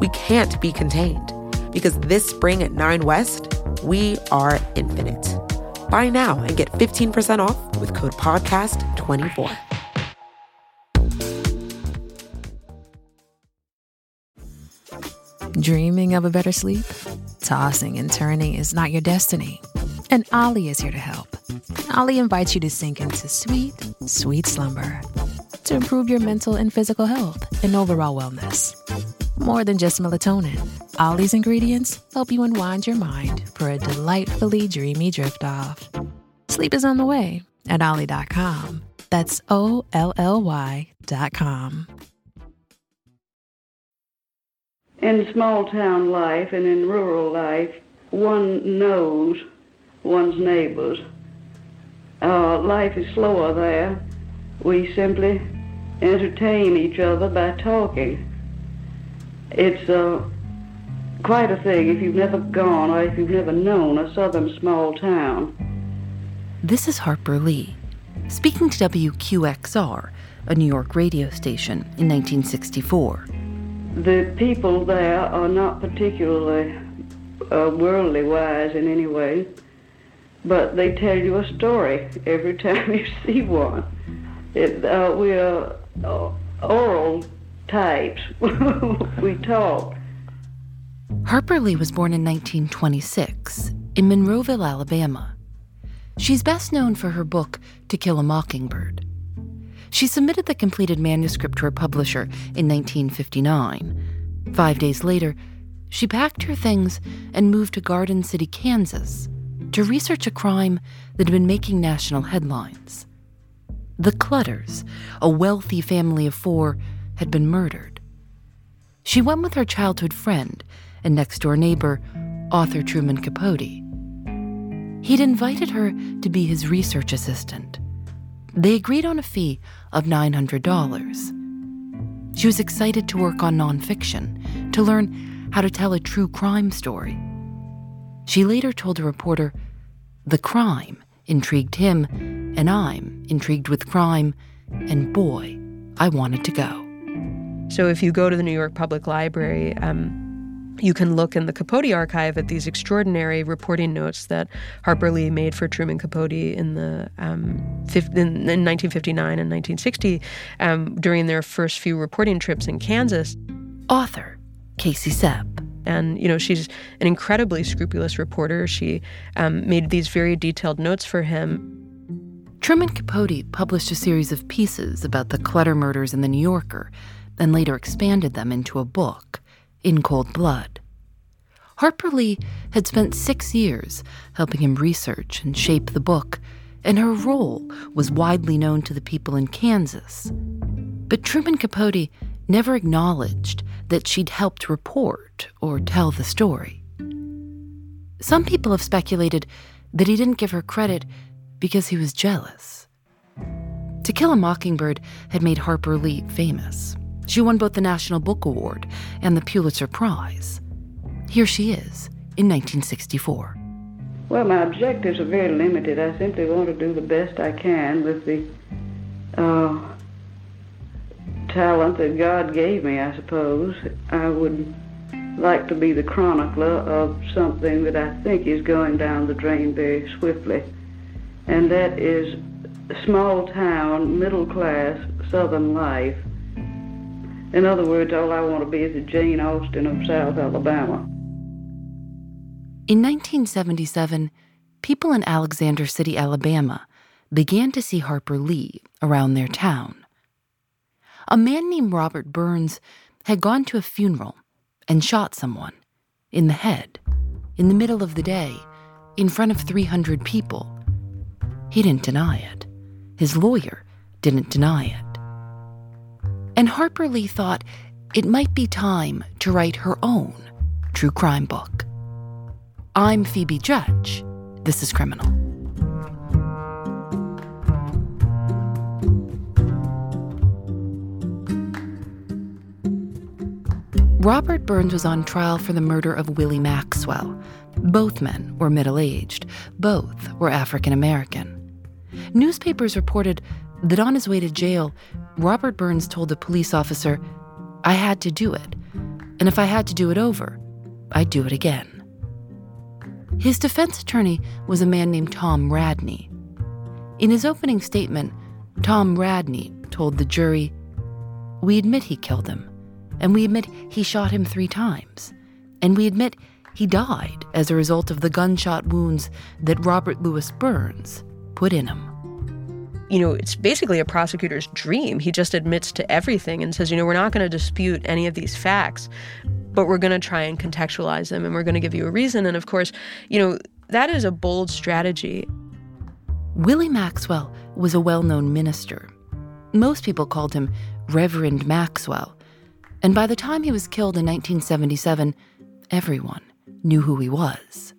We can't be contained because this spring at 9 West, we are infinite. Buy now and get 15% off with code PODCAST24. Dreaming of a better sleep? Tossing and turning is not your destiny. And Olly is here to help. Olly invites you to sink into sweet, sweet slumber to improve your mental and physical health and overall wellness. More than just melatonin, Olly's ingredients help you unwind your mind for a delightfully dreamy drift off. Sleep is on the way at Olly.com. That's O L L Y.com. In small town life and in rural life, one knows one's neighbors. Uh, life is slower there. We simply entertain each other by talking. It's uh, quite a thing if you've never gone or if you've never known a southern small town. This is Harper Lee, speaking to WQXR, a New York radio station, in 1964. The people there are not particularly uh, worldly wise in any way, but they tell you a story every time you see one. It, uh, we are uh, oral types. we talk. Harper Lee was born in 1926 in Monroeville, Alabama. She's best known for her book, To Kill a Mockingbird. She submitted the completed manuscript to her publisher in 1959. Five days later, she packed her things and moved to Garden City, Kansas, to research a crime that had been making national headlines. The Clutters, a wealthy family of four, had been murdered. She went with her childhood friend and next door neighbor, author Truman Capote. He'd invited her to be his research assistant. They agreed on a fee of $900. She was excited to work on nonfiction, to learn how to tell a true crime story. She later told a reporter, The crime intrigued him, and I'm intrigued with crime, and boy, I wanted to go. So if you go to the New York Public Library, um, you can look in the Capote archive at these extraordinary reporting notes that Harper Lee made for Truman Capote in the um, in, in, 1959 and 1960 um, during their first few reporting trips in Kansas. Author Casey Cep. And you know she's an incredibly scrupulous reporter. She um, made these very detailed notes for him. Truman Capote published a series of pieces about the Clutter murders in the New Yorker, and later expanded them into a book in cold blood. Harper Lee had spent six years helping him research and shape the book, and her role was widely known to the people in Kansas. But Truman Capote never acknowledged that she'd helped report or tell the story. Some people have speculated that he didn't give her credit because he was jealous. To Kill a Mockingbird had made Harper Lee famous. She won both the National Book Award and the Pulitzer Prize. Here she is in 1964. Well, my objectives are very limited. I simply want to do the best I can with the uh, talent that God gave me, I suppose. I would like to be the chronicler of something that I think is going down the drain very swiftly, and that is small town, middle class, southern life in other words, all I want to be is a Jane Austen of South Alabama. In 1977, people in Alexander City, Alabama, began to see Harper Lee around their town. A man named Robert Burns had gone to a funeral and shot someone in the head in the middle of the day in front of 300 people. He didn't deny it. His lawyer didn't deny it. And Harper Lee thought it might be time to write her own true crime book. I'm Phoebe Judge. This is Criminal. Robert Burns was on trial for the murder of Willie Maxwell. Both men were middle aged, both were African American. Newspapers reported that on his way to jail, Robert Burns told the police officer, I had to do it, and if I had to do it over, I'd do it again. His defense attorney was a man named Tom Radney. In his opening statement, Tom Radney told the jury, We admit he killed him and we admit he shot him three times. And we admit he died as a result of the gunshot wounds that Robert Louis Burns put in him. You know, it's basically a prosecutor's dream. He just admits to everything and says, you know, we're not going to dispute any of these facts, but we're going to try and contextualize them and we're going to give you a reason. And of course, you know, that is a bold strategy. Willie Maxwell was a well known minister. Most people called him Reverend Maxwell and by the time he was killed in 1977, everyone knew who he was.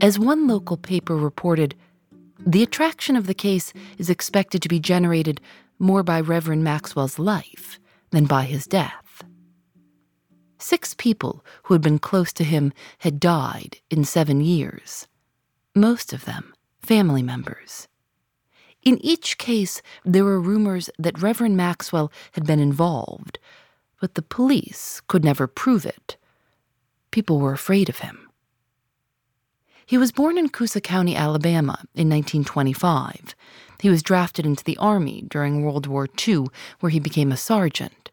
As one local paper reported, the attraction of the case is expected to be generated more by Reverend Maxwell's life than by his death. Six people who had been close to him had died in seven years, most of them family members. In each case, there were rumors that Reverend Maxwell had been involved, but the police could never prove it. People were afraid of him. He was born in Coosa County, Alabama, in 1925. He was drafted into the Army during World War II, where he became a sergeant.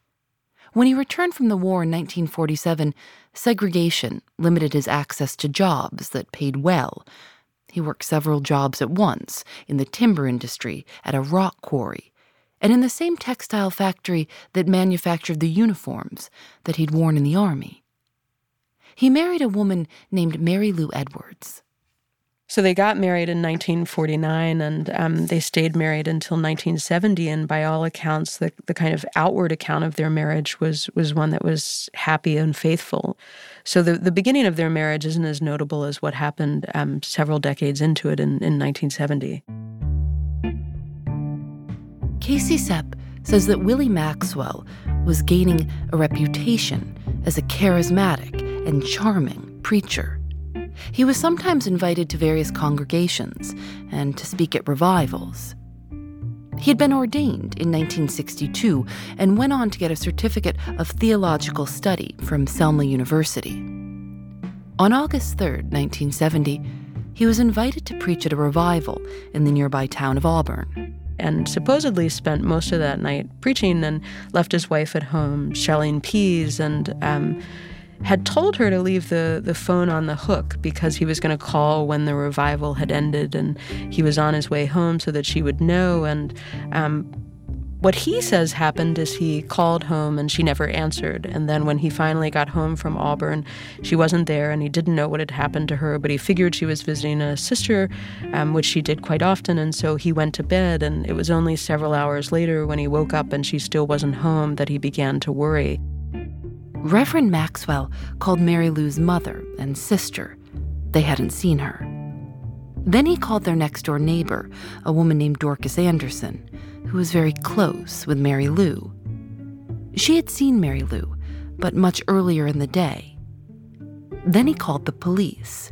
When he returned from the war in 1947, segregation limited his access to jobs that paid well. He worked several jobs at once in the timber industry, at a rock quarry, and in the same textile factory that manufactured the uniforms that he'd worn in the army. He married a woman named Mary Lou Edwards. So they got married in 1949 and um, they stayed married until 1970. And by all accounts, the, the kind of outward account of their marriage was, was one that was happy and faithful. So the, the beginning of their marriage isn't as notable as what happened um, several decades into it in, in 1970. Casey Cep says that Willie Maxwell was gaining a reputation as a charismatic and charming preacher. He was sometimes invited to various congregations and to speak at revivals. He had been ordained in 1962 and went on to get a certificate of theological study from Selma University. On August 3, 1970, he was invited to preach at a revival in the nearby town of Auburn and supposedly spent most of that night preaching and left his wife at home shelling peas and um, had told her to leave the, the phone on the hook because he was going to call when the revival had ended and he was on his way home so that she would know. And um, what he says happened is he called home and she never answered. And then when he finally got home from Auburn, she wasn't there and he didn't know what had happened to her, but he figured she was visiting a sister, um, which she did quite often. And so he went to bed. And it was only several hours later when he woke up and she still wasn't home that he began to worry. Reverend Maxwell called Mary Lou's mother and sister. They hadn't seen her. Then he called their next door neighbor, a woman named Dorcas Anderson who was very close with Mary Lou. She had seen Mary Lou, but much earlier in the day. Then he called the police.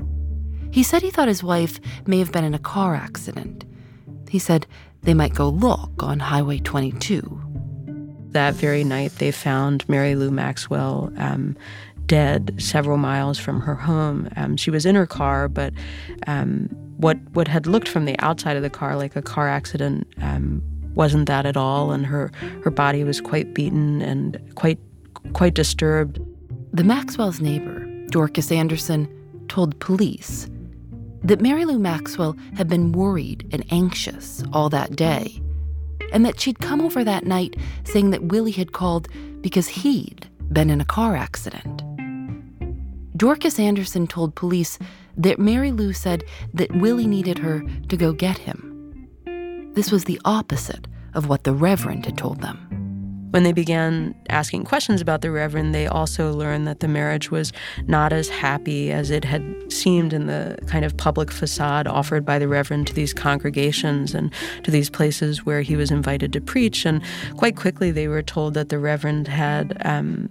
He said he thought his wife may have been in a car accident. He said they might go look on Highway 22. That very night, they found Mary Lou Maxwell um, dead several miles from her home. Um, she was in her car, but um, what what had looked from the outside of the car like a car accident um, wasn't that at all, and her, her body was quite beaten and quite, quite disturbed. The Maxwell's neighbor, Dorcas Anderson, told police that Mary Lou Maxwell had been worried and anxious all that day, and that she'd come over that night saying that Willie had called because he'd been in a car accident. Dorcas Anderson told police that Mary Lou said that Willie needed her to go get him. This was the opposite of what the Reverend had told them. When they began asking questions about the Reverend, they also learned that the marriage was not as happy as it had seemed in the kind of public facade offered by the Reverend to these congregations and to these places where he was invited to preach. And quite quickly, they were told that the Reverend had um,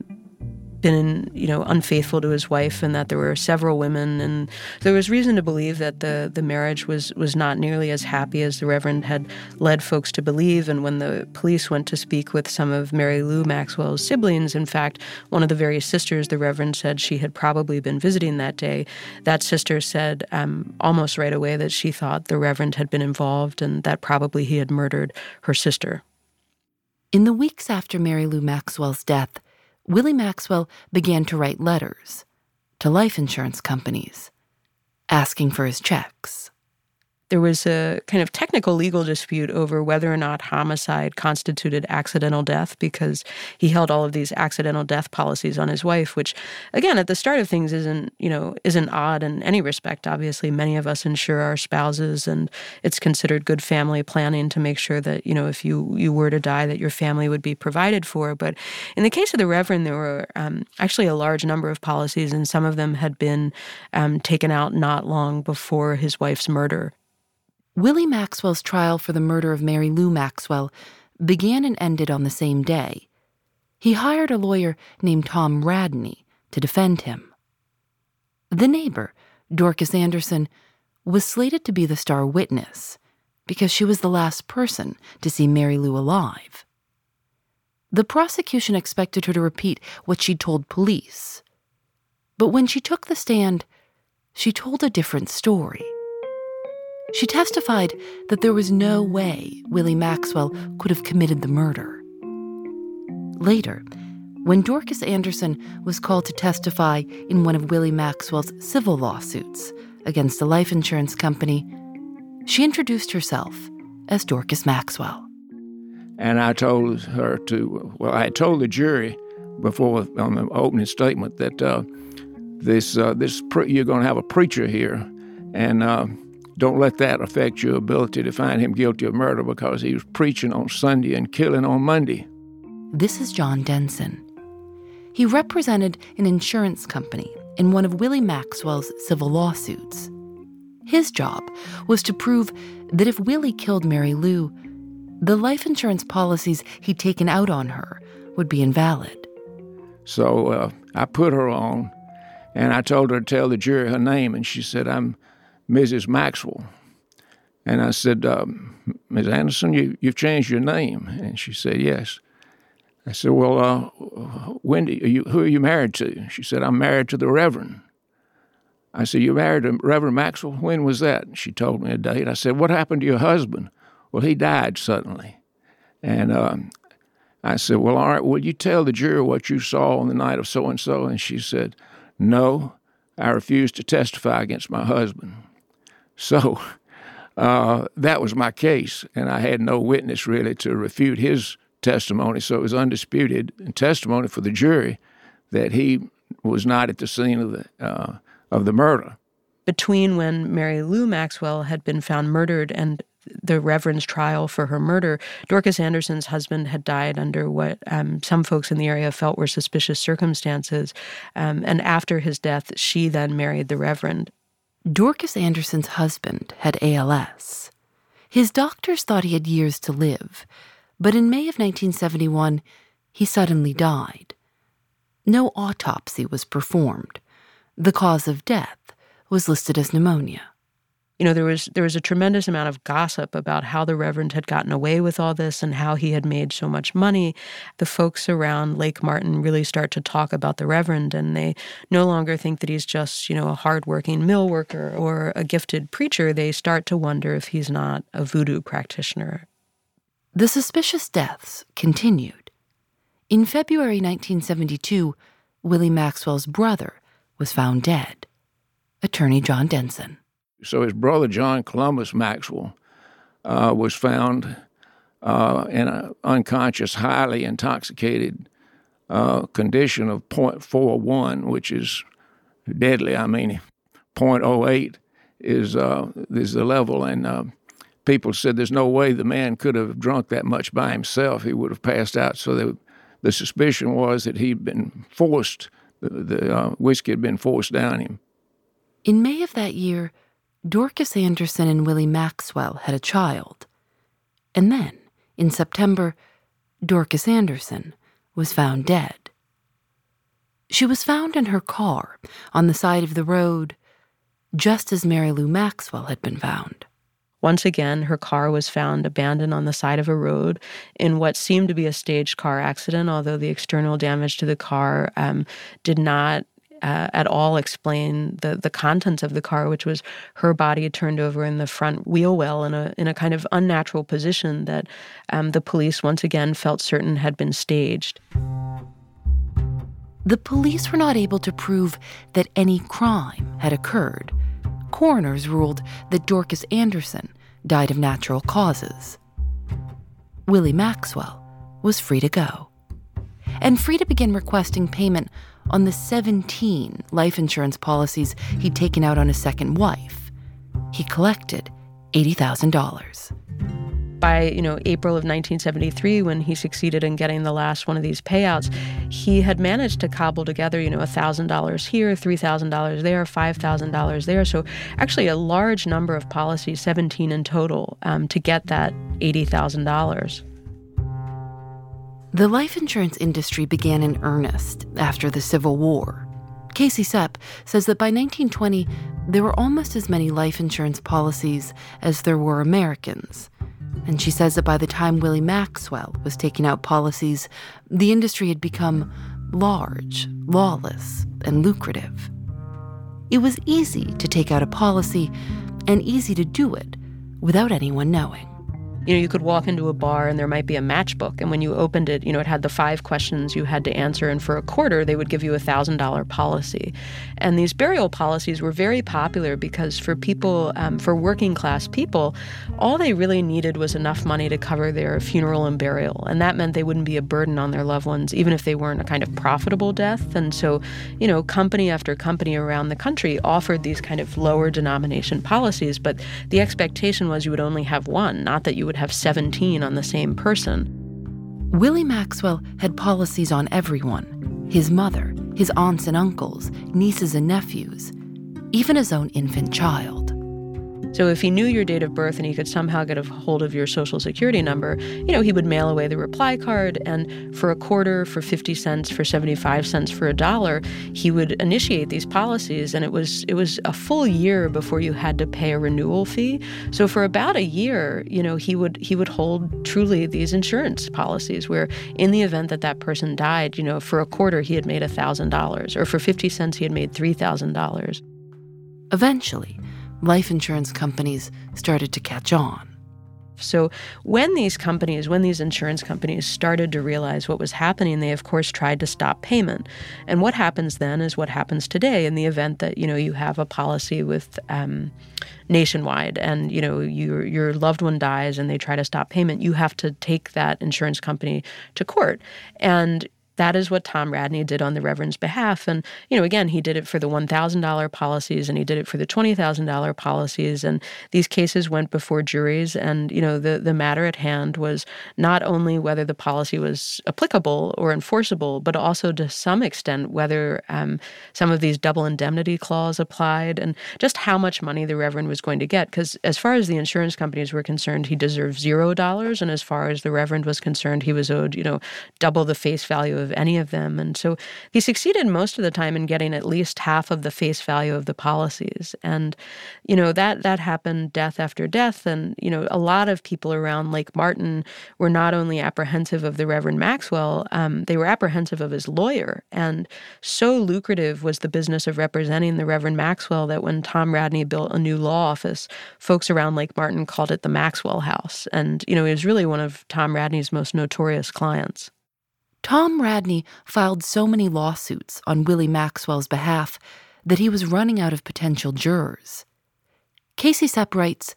been, you know, unfaithful to his wife, and that there were several women, and there was reason to believe that the the marriage was was not nearly as happy as the Reverend had led folks to believe. And when the police went to speak with some of Mary Lou Maxwell's siblings, in fact, one of the very sisters the Reverend said she had probably been visiting that day, that sister said um, almost right away that she thought the Reverend had been involved and that probably he had murdered her sister. In the weeks after Mary Lou Maxwell's death, Willie Maxwell began to write letters to life insurance companies asking for his checks there was a kind of technical legal dispute over whether or not homicide constituted accidental death because he held all of these accidental death policies on his wife which again at the start of things isn't you know isn't odd in any respect. Obviously many of us insure our spouses and it's considered good family planning to make sure that you know if you you were to die that your family would be provided for. But in the case of the reverend there were um, actually a large number of policies and some of them had been um, taken out not long before his wife's murder Willie Maxwell's trial for the murder of Mary Lou Maxwell began and ended on the same day. He hired a lawyer named Tom Radney to defend him. The neighbor, Dorcas Anderson, was slated to be the star witness because she was the last person to see Mary Lou alive. The prosecution expected her to repeat what she'd told police. But when she took the stand, she told a different story. She testified that there was no way Willie Maxwell could have committed the murder. Later, when Dorcas Anderson was called to testify in one of Willie Maxwell's civil lawsuits against a life insurance company, she introduced herself as Dorcas Maxwell. And I told her to, well, I told the jury before on the opening statement that uh, this, uh, this pre- you're going to have a preacher here, and uh, don't let that affect your ability to find him guilty of murder because he was preaching on Sunday and killing on Monday. This is John Denson. He represented an insurance company in one of Willie Maxwell's civil lawsuits. His job was to prove that if Willie killed Mary Lou, the life insurance policies he'd taken out on her would be invalid. So uh, I put her on, and I told her to tell the jury her name, and she said, I'm Mrs. Maxwell. And I said, um, Ms. Anderson, you, you've changed your name. And she said, Yes. I said, Well, uh, Wendy, are you, who are you married to? She said, I'm married to the Reverend. I said, You married to Reverend Maxwell? When was that? She told me a date. I said, What happened to your husband? Well, he died suddenly. And um, I said, Well, all right, will you tell the jury what you saw on the night of so and so? And she said, No, I refuse to testify against my husband. So uh, that was my case, and I had no witness really to refute his testimony. So it was undisputed testimony for the jury that he was not at the scene of the uh, of the murder. Between when Mary Lou Maxwell had been found murdered and the Reverend's trial for her murder, Dorcas Anderson's husband had died under what um, some folks in the area felt were suspicious circumstances. Um, and after his death, she then married the Reverend. Dorcas Anderson's husband had ALS. His doctors thought he had years to live, but in May of 1971, he suddenly died. No autopsy was performed. The cause of death was listed as pneumonia you know there was there was a tremendous amount of gossip about how the reverend had gotten away with all this and how he had made so much money. The folks around lake martin really start to talk about the reverend and they no longer think that he's just you know a hardworking mill worker or a gifted preacher. They start to wonder if he's not a voodoo practitioner. The suspicious deaths continued. In february 1972 willie maxwell's brother was found dead. Attorney john denson so his brother John Columbus Maxwell uh, was found uh, in an unconscious, highly intoxicated uh, condition of 0.41, which is deadly. I mean, 0.08 is uh, is the level, and uh, people said there's no way the man could have drunk that much by himself. He would have passed out. So they the suspicion was that he'd been forced, the, the uh, whiskey had been forced down him. In May of that year, Dorcas Anderson and Willie Maxwell had a child. And then, in September, Dorcas Anderson was found dead. She was found in her car on the side of the road, just as Mary Lou Maxwell had been found. Once again, her car was found abandoned on the side of a road in what seemed to be a staged car accident, although the external damage to the car um, did not uh, at all explain the the contents of the car, which was her body turned over in the front wheel well in a in a kind of unnatural position that um, the police once again felt certain had been staged. The police were not able to prove that any crime had occurred. Coroners ruled that Dorcas Anderson died of natural causes. Willie Maxwell was free to go and free to begin requesting payment on the 17 life insurance policies he'd taken out on his second wife. He collected $80,000. By, you know, April of 1973 when he succeeded in getting the last one of these payouts, he had managed to cobble together, you know, $1,000 here, $3,000 there, $5,000 there. So actually a large number of policies, 17 in total, um, to get that $80,000. The life insurance industry began in earnest after the Civil War. Casey Cep says that by 1920, there were almost as many life insurance policies as there were Americans. And she says that by the time Willie Maxwell was taking out policies, the industry had become large, lawless, and lucrative. It was easy to take out a policy and easy to do it without anyone knowing. You know, you could walk into a bar and there might be a matchbook, and when you opened it, you know, it had the five questions you had to answer, and for a quarter, they would give you a thousand dollar policy. And these burial policies were very popular because for people, um, for working class people, all they really needed was enough money to cover their funeral and burial, and that meant they wouldn't be a burden on their loved ones, even if they weren't a kind of profitable death. And so, you know, company after company around the country offered these kind of lower denomination policies, but the expectation was you would only have one, not that you would would have 17 on the same person. Willie Maxwell had policies on everyone his mother, his aunts and uncles, nieces and nephews, even his own infant child. So if he knew your date of birth and he could somehow get a hold of your social security number, you know, he would mail away the reply card and for a quarter, for 50 cents, for 75 cents, for a dollar, he would initiate these policies and it was it was a full year before you had to pay a renewal fee. So for about a year, you know, he would he would hold truly these insurance policies where in the event that that person died, you know, for a quarter he had made $1,000 or for 50 cents he had made $3,000. Eventually, life insurance companies started to catch on. So, when these companies, when these insurance companies started to realize what was happening, they of course tried to stop payment. And what happens then is what happens today in the event that you know you have a policy with um, nationwide, and you know your your loved one dies, and they try to stop payment. You have to take that insurance company to court, and that is what Tom Radney did on the Reverend's behalf. And, you know, again, he did it for the $1,000 policies and he did it for the $20,000 policies. And these cases went before juries. And, you know, the, the matter at hand was not only whether the policy was applicable or enforceable, but also to some extent whether um, some of these double indemnity clause applied and just how much money the Reverend was going to get. Because as far as the insurance companies were concerned, he deserved zero dollars. And as far as the Reverend was concerned, he was owed, you know, double the face value any of them. And so he succeeded most of the time in getting at least half of the face value of the policies. And, you know, that that happened death after death. And, you know, a lot of people around Lake Martin were not only apprehensive of the Reverend Maxwell, um, they were apprehensive of his lawyer. And so lucrative was the business of representing the Reverend Maxwell that when Tom Radney built a new law office, folks around Lake Martin called it the Maxwell House. And, you know, he was really one of Tom Radney's most notorious clients. Tom Radney filed so many lawsuits on Willie Maxwell's behalf that he was running out of potential jurors. Casey Cep writes,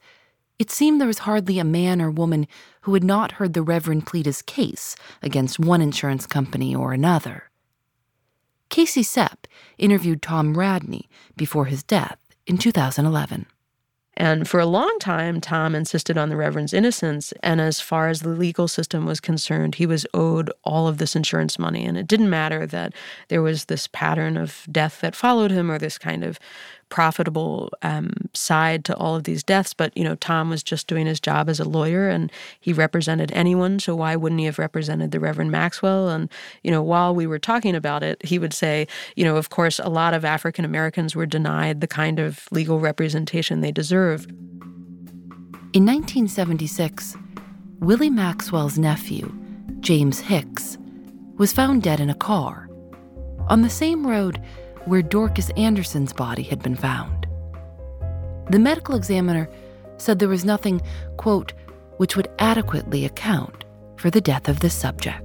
It seemed there was hardly a man or woman who had not heard the Reverend plead his case against one insurance company or another. Casey Cep interviewed Tom Radney before his death in 2011. And for a long time, Tom insisted on the Reverend's innocence. And as far as the legal system was concerned, he was owed all of this insurance money. And it didn't matter that there was this pattern of death that followed him or this kind of profitable um, side to all of these deaths. But, you know, Tom was just doing his job as a lawyer and he represented anyone. So why wouldn't he have represented the Reverend Maxwell? And, you know, while we were talking about it, he would say, you know, of course, a lot of African Americans were denied the kind of legal representation they deserved. In 1976, Willie Maxwell's nephew, James Hicks, was found dead in a car on the same road where Dorcas Anderson's body had been found. The medical examiner said there was nothing, quote, which would adequately account for the death of the subject.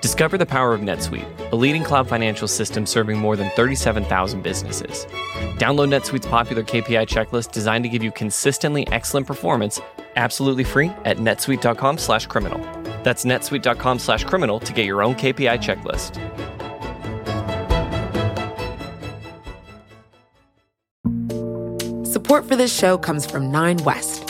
Discover the power of NetSuite, a leading cloud financial system serving more than 37,000 businesses. Download NetSuite's popular KPI checklist designed to give you consistently excellent performance absolutely free at netsuite.com/criminal. That's netsuite.com/criminal to get your own KPI checklist. Support for this show comes from Nine West.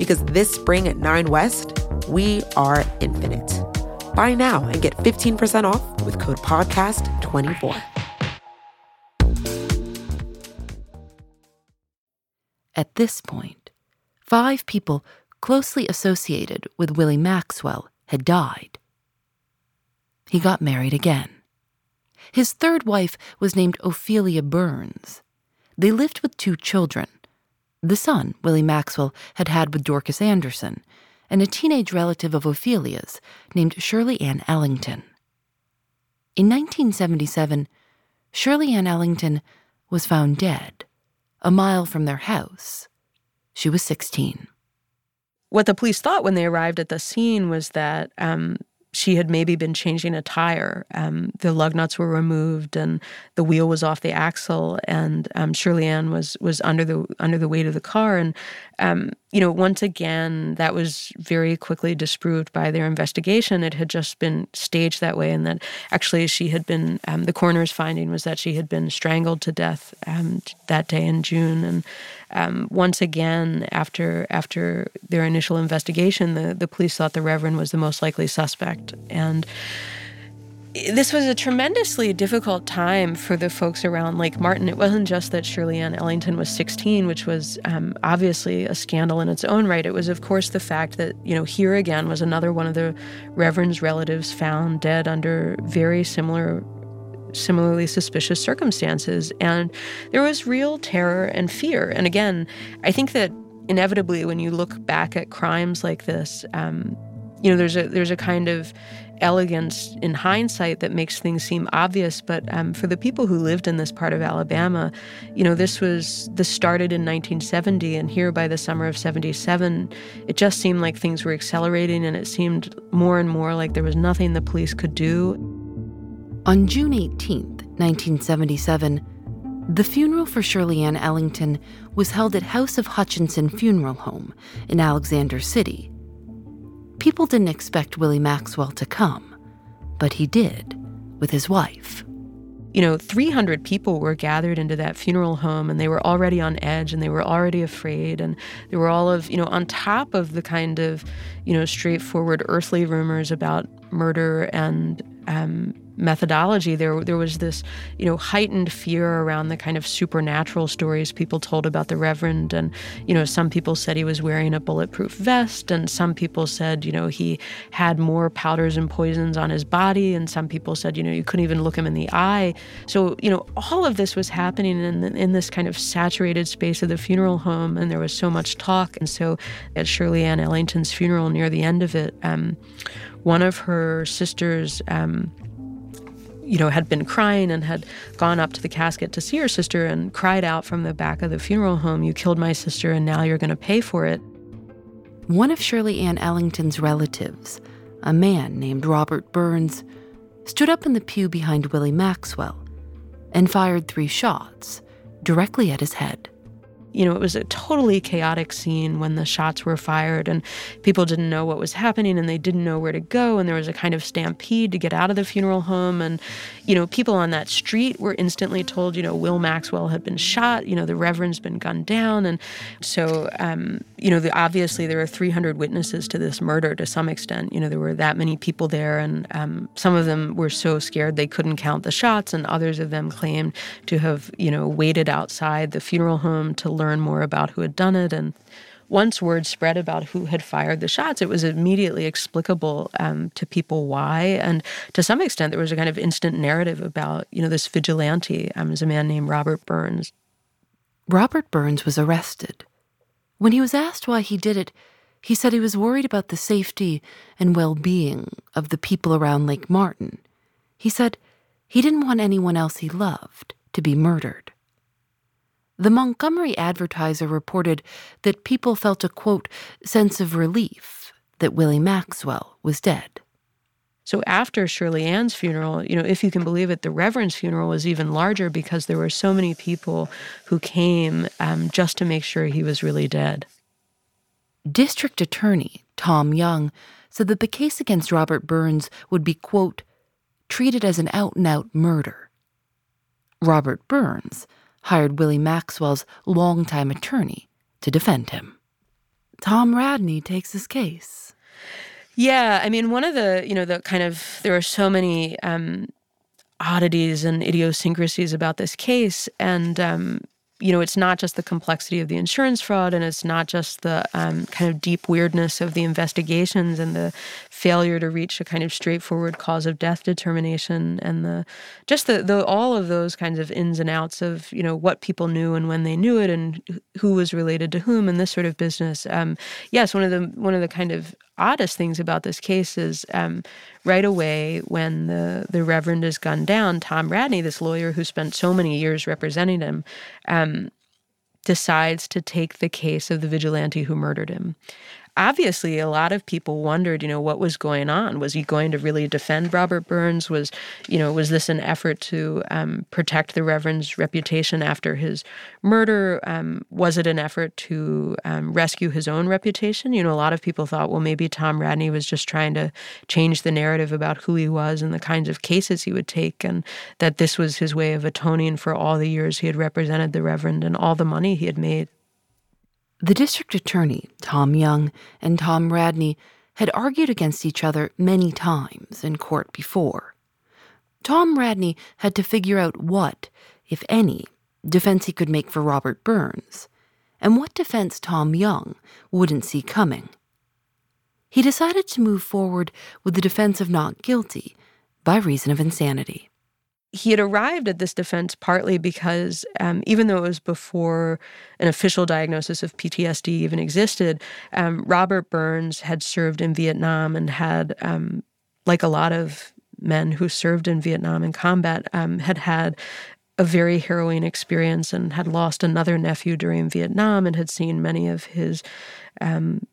because this spring at 9 West, we are infinite. Buy now and get 15% off with code PODCAST24. At this point, five people closely associated with Willie Maxwell had died. He got married again. His third wife was named Ophelia Burns. They lived with two children the son Willie Maxwell had had with Dorcas Anderson, and a teenage relative of Ophelia's named Shirley Ann Ellington. In 1977, Shirley Ann Ellington was found dead, a mile from their house. She was 16. What the police thought when they arrived at the scene was that um, she had maybe been changing a tire. Um, the lug nuts were removed and the wheel was off the axle, and um, Shirley Ann was was under the under the weight of the car. And um, you know, once again, that was very quickly disproved by their investigation. It had just been staged that way, and that actually she had been. Um, the coroner's finding was that she had been strangled to death um, that day in June. And um, once again, after after their initial investigation, the the police thought the Reverend was the most likely suspect, and this was a tremendously difficult time for the folks around Lake Martin. It wasn't just that Shirley Ann Ellington was 16, which was um, obviously a scandal in its own right. It was, of course, the fact that, you know, here again was another one of the Reverend's relatives found dead under very similar similarly suspicious circumstances. And there was real terror and fear. And again, I think that inevitably, when you look back at crimes like this, um, you know, there's a there's a kind of elegance in hindsight that makes things seem obvious. But um, for the people who lived in this part of Alabama, you know, this was this started in 1970, and here by the summer of 77, it just seemed like things were accelerating, and it seemed more and more like there was nothing the police could do. On June 18, 1977, the funeral for Shirley Ann Ellington was held at House of Hutchinson Funeral Home in Alexander City. People didn't expect Willie Maxwell to come, but he did with his wife. You know, 300 people were gathered into that funeral home and they were already on edge and they were already afraid. And they were all of, you know, on top of the kind of, you know, straightforward earthly rumors about murder and um, methodology, there there was this you know heightened fear around the kind of supernatural stories people told about the Reverend, and you know some people said he was wearing a bulletproof vest, and some people said you know he had more powders and poisons on his body, and some people said you know you couldn't even look him in the eye. So you know all of this was happening in in this kind of saturated space of the funeral home, and there was so much talk, and so at Shirley Ann Ellington's funeral near the end of it. Um, one of her sisters um, you know, had been crying and had gone up to the casket to see her sister and cried out from the back of the funeral home, You killed my sister and now you're going to pay for it. One of Shirley Ann Ellington's relatives, a man named Robert Burns, stood up in the pew behind Willie Maxwell and fired three shots directly at his head you know, it was a totally chaotic scene when the shots were fired and people didn't know what was happening and they didn't know where to go. And there was a kind of stampede to get out of the funeral home. And, you know, people on that street were instantly told, you know, Will Maxwell had been shot, you know, the Reverend's been gunned down. And so, um, you know, the, obviously there are 300 witnesses to this murder to some extent. You know, there were that many people there. And um, some of them were so scared they couldn't count the shots. And others of them claimed to have, you know, waited outside the funeral home to learn more about who had done it. And once word spread about who had fired the shots, it was immediately explicable um, to people why. And to some extent, there was a kind of instant narrative about, you know, this vigilante um, was a man named Robert Burns. Robert Burns was arrested. When he was asked why he did it, he said he was worried about the safety and well being of the people around Lake Martin. He said he didn't want anyone else he loved to be murdered. The Montgomery Advertiser reported that people felt a quote, sense of relief that Willie Maxwell was dead. So after Shirley Ann's funeral, you know, if you can believe it, the Reverend's funeral was even larger because there were so many people who came um, just to make sure he was really dead. District Attorney Tom Young said that the case against Robert Burns would be, quote, treated as an out and out murder. Robert Burns hired Willie Maxwell's longtime attorney to defend him. Tom Radney takes his case. Yeah, I mean, one of the, you know, the kind of, there are so many um, oddities and idiosyncrasies about this case. And, um, you know, it's not just the complexity of the insurance fraud and it's not just the um, kind of deep weirdness of the investigations and the failure to reach a kind of straightforward cause of death determination and the just the, the all of those kinds of ins and outs of, you know, what people knew and when they knew it and who was related to whom and this sort of business. Um, yes, one of the one of the kind of oddest things about this case is um, right away when the, the Reverend is gunned down, Tom Radney, this lawyer who spent so many years representing him, um, decides to take the case of the vigilante who murdered him obviously a lot of people wondered, you know, what was going on. Was he going to really defend Robert Burns? Was, you know, was this an effort to um, protect the Reverend's reputation after his murder? Um, was it an effort to um, rescue his own reputation? You know, a lot of people thought, well, maybe Tom Radney was just trying to change the narrative about who he was and the kinds of cases he would take, and that this was his way of atoning for all the years he had represented the Reverend and all the money he had made. The district attorney, Tom Young, and Tom Radney had argued against each other many times in court before. Tom Radney had to figure out what, if any, defense he could make for Robert Burns, and what defense Tom Young wouldn't see coming. He decided to move forward with the defense of not guilty by reason of insanity. He had arrived at this defense partly because um, even though it was before an official diagnosis of PTSD even existed, um, Robert Burns had served in Vietnam and had, um, like a lot of men who served in Vietnam in combat, um, had had a very harrowing experience and had lost another nephew during Vietnam and had seen many of his um,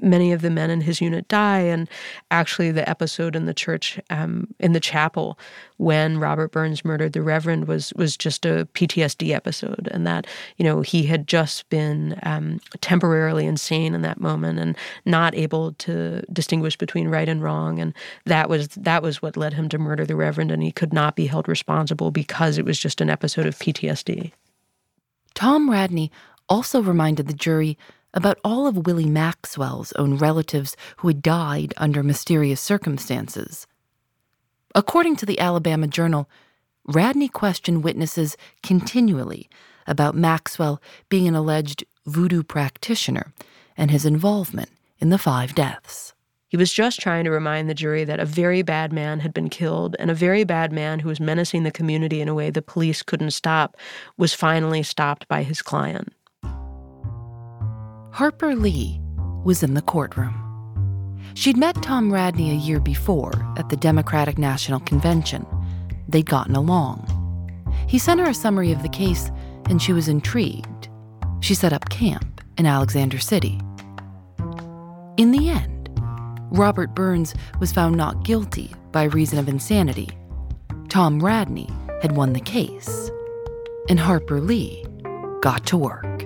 many of the men in his unit die. And actually, the episode in the church, um, in the chapel, when Robert Burns murdered the Reverend was was just a PTSD episode, and that you know he had just been um, temporarily insane in that moment and not able to distinguish between right and wrong, and that was that was what led him to murder the Reverend, and he could not be held responsible because it was just an episode of PTSD. Tom Radney also reminded the jury about all of Willie Maxwell's own relatives who had died under mysterious circumstances. According to the Alabama Journal, Radney questioned witnesses continually about Maxwell being an alleged voodoo practitioner and his involvement in the five deaths. He was just trying to remind the jury that a very bad man had been killed, and a very bad man who was menacing the community in a way the police couldn't stop was finally stopped by his client. Harper Lee was in the courtroom. She'd met Tom Radney a year before at the Democratic National Convention. They'd gotten along. He sent her a summary of the case, and she was intrigued. She set up camp in Alexander City. In the end, Robert Burns was found not guilty by reason of insanity. Tom Radney had won the case, and Harper Lee got to work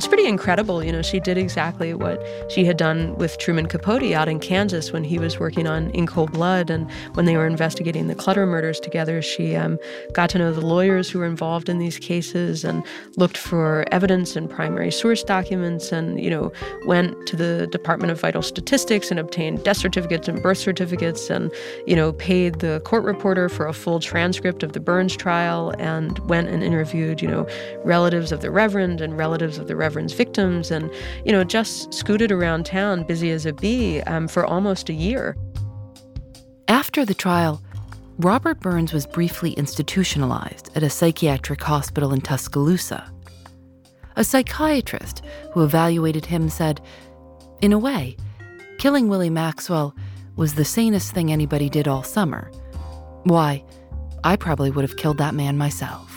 it's pretty incredible. You know, she did exactly what she had done with Truman Capote out in Kansas when he was working on In Cold Blood. And when they were investigating the Clutter murders together, she um, got to know the lawyers who were involved in these cases and looked for evidence and primary source documents and, you know, went to the Department of Vital Statistics and obtained death certificates and birth certificates and, you know, paid the court reporter for a full transcript of the Burns trial and went and interviewed, you know, relatives of the Reverend and relatives of the Reverend Victims and, you know, just scooted around town, busy as a bee, um, for almost a year. After the trial, Robert Burns was briefly institutionalized at a psychiatric hospital in Tuscaloosa. A psychiatrist who evaluated him said, in a way, killing Willie Maxwell was the sanest thing anybody did all summer. Why, I probably would have killed that man myself.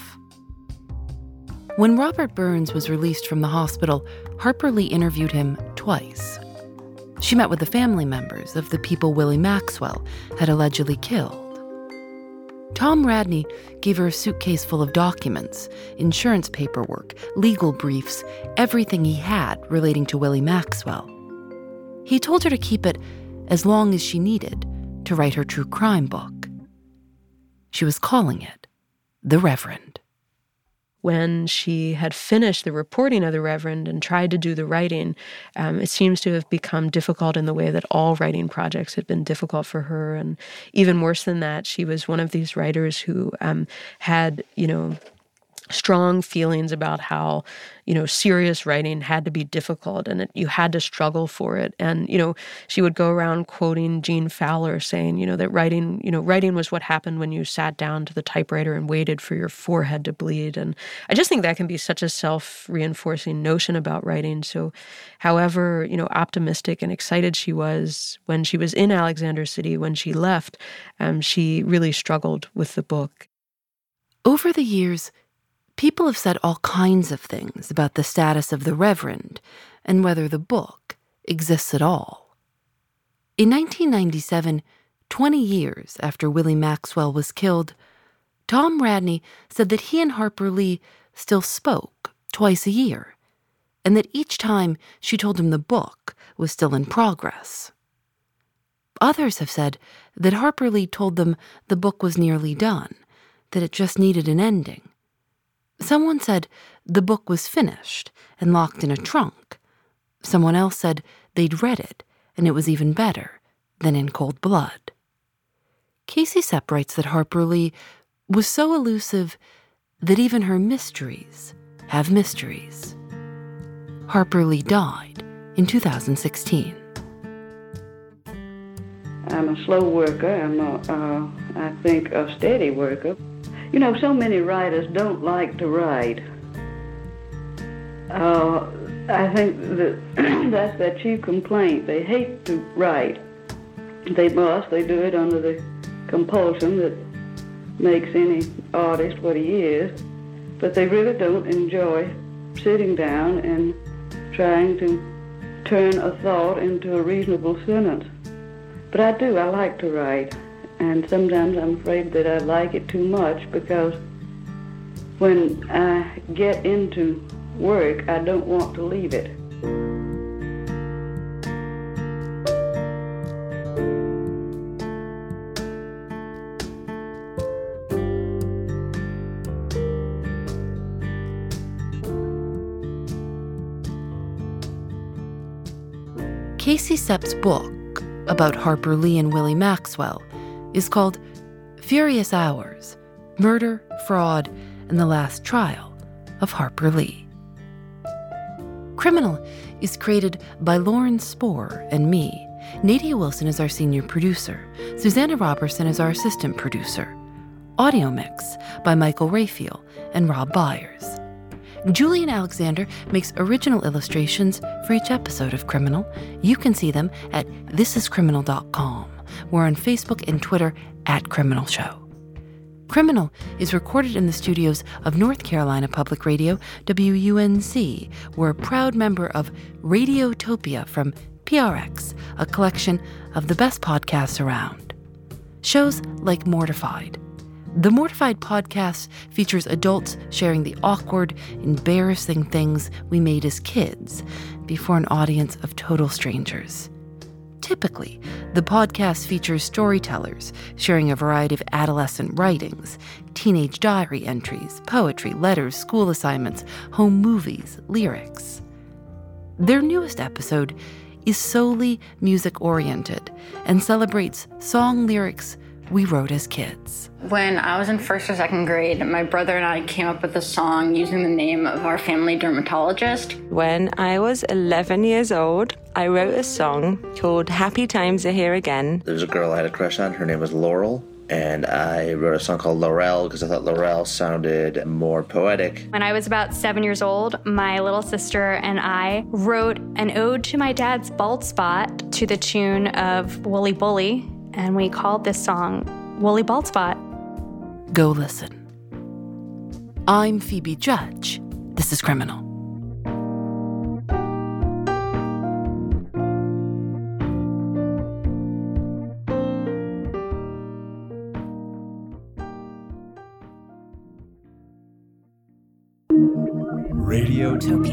When Robert Burns was released from the hospital, Harper Lee interviewed him twice. She met with the family members of the people Willie Maxwell had allegedly killed. Tom Radney gave her a suitcase full of documents, insurance paperwork, legal briefs, everything he had relating to Willie Maxwell. He told her to keep it as long as she needed to write her true crime book. She was calling it The Reverend when she had finished the reporting of the Reverend and tried to do the writing, um, it seems to have become difficult in the way that all writing projects had been difficult for her. And even worse than that, she was one of these writers who um, had, you know, strong feelings about how you know serious writing had to be difficult and it, you had to struggle for it. And you know she would go around quoting Gene Fowler saying you know that writing you know writing was what happened when you sat down to the typewriter and waited for your forehead to bleed. And I just think that can be such a self-reinforcing notion about writing. So however you know optimistic and excited she was when she was in Alexander City when she left um, she really struggled with the book. Over the years People have said all kinds of things about the status of the Reverend and whether the book exists at all. In 1997, 20 years after Willie Maxwell was killed, Tom Radney said that he and Harper Lee still spoke twice a year, and that each time she told him the book was still in progress. Others have said that Harper Lee told them the book was nearly done, that it just needed an ending, Someone said the book was finished and locked in a trunk. Someone else said they'd read it and it was even better than in cold blood. Casey Cep writes that Harper Lee was so elusive that even her mysteries have mysteries. Harper Lee died in 2016. I'm a slow worker. I'm a, uh, I think, a steady worker. You know, so many writers don't like to write. Uh, I think that that's their chief complaint. They hate to write. They must. They do it under the compulsion that makes any artist what he is. But they really don't enjoy sitting down and trying to turn a thought into a reasonable sentence. But I do. I like to write. And sometimes I'm afraid that I like it too much because when I get into work, I don't want to leave it. Casey Cep's book about Harper Lee and Willie Maxwell is called Furious Hours Murder, Fraud, and the Last Trial of Harper Lee. Criminal is created by Lauren Spohr and me. Nadia Wilson is our senior producer. Susanna Robertson is our assistant producer. Audio mix by Michael Raphael and Rob Byers. Julienne Alexander makes original illustrations for each episode of Criminal. You can see them at thisiscriminal.com. We're on Facebook and Twitter at Criminal Show. Criminal is recorded in the studios of North Carolina Public Radio, WUNC. We're a proud member of Radiotopia from PRX, a collection of the best podcasts around. Shows like Mortified. The Mortified podcast features adults sharing the awkward, embarrassing things we made as kids before an audience of total strangers. Typically, the podcast features storytellers sharing a variety of adolescent writings, teenage diary entries, poetry, letters, school assignments, home movies, lyrics. Their newest episode is solely music oriented and celebrates song lyrics we wrote as kids. When I was in first or second grade, my brother and I came up with a song using the name of our family dermatologist. When I was 11 years old, I wrote a song called Happy Times Are Here Again. There was a girl I had a crush on. Her name was Laurel. And I wrote a song called Laurel because I thought Laurel sounded more poetic. When I was about seven years old, my little sister and I wrote an ode to my dad's bald spot to the tune of Woolly Bully and we called this song Woolly Bald Spot. Go listen. I'm Phoebe Judge. This is Criminal. Radiotopia.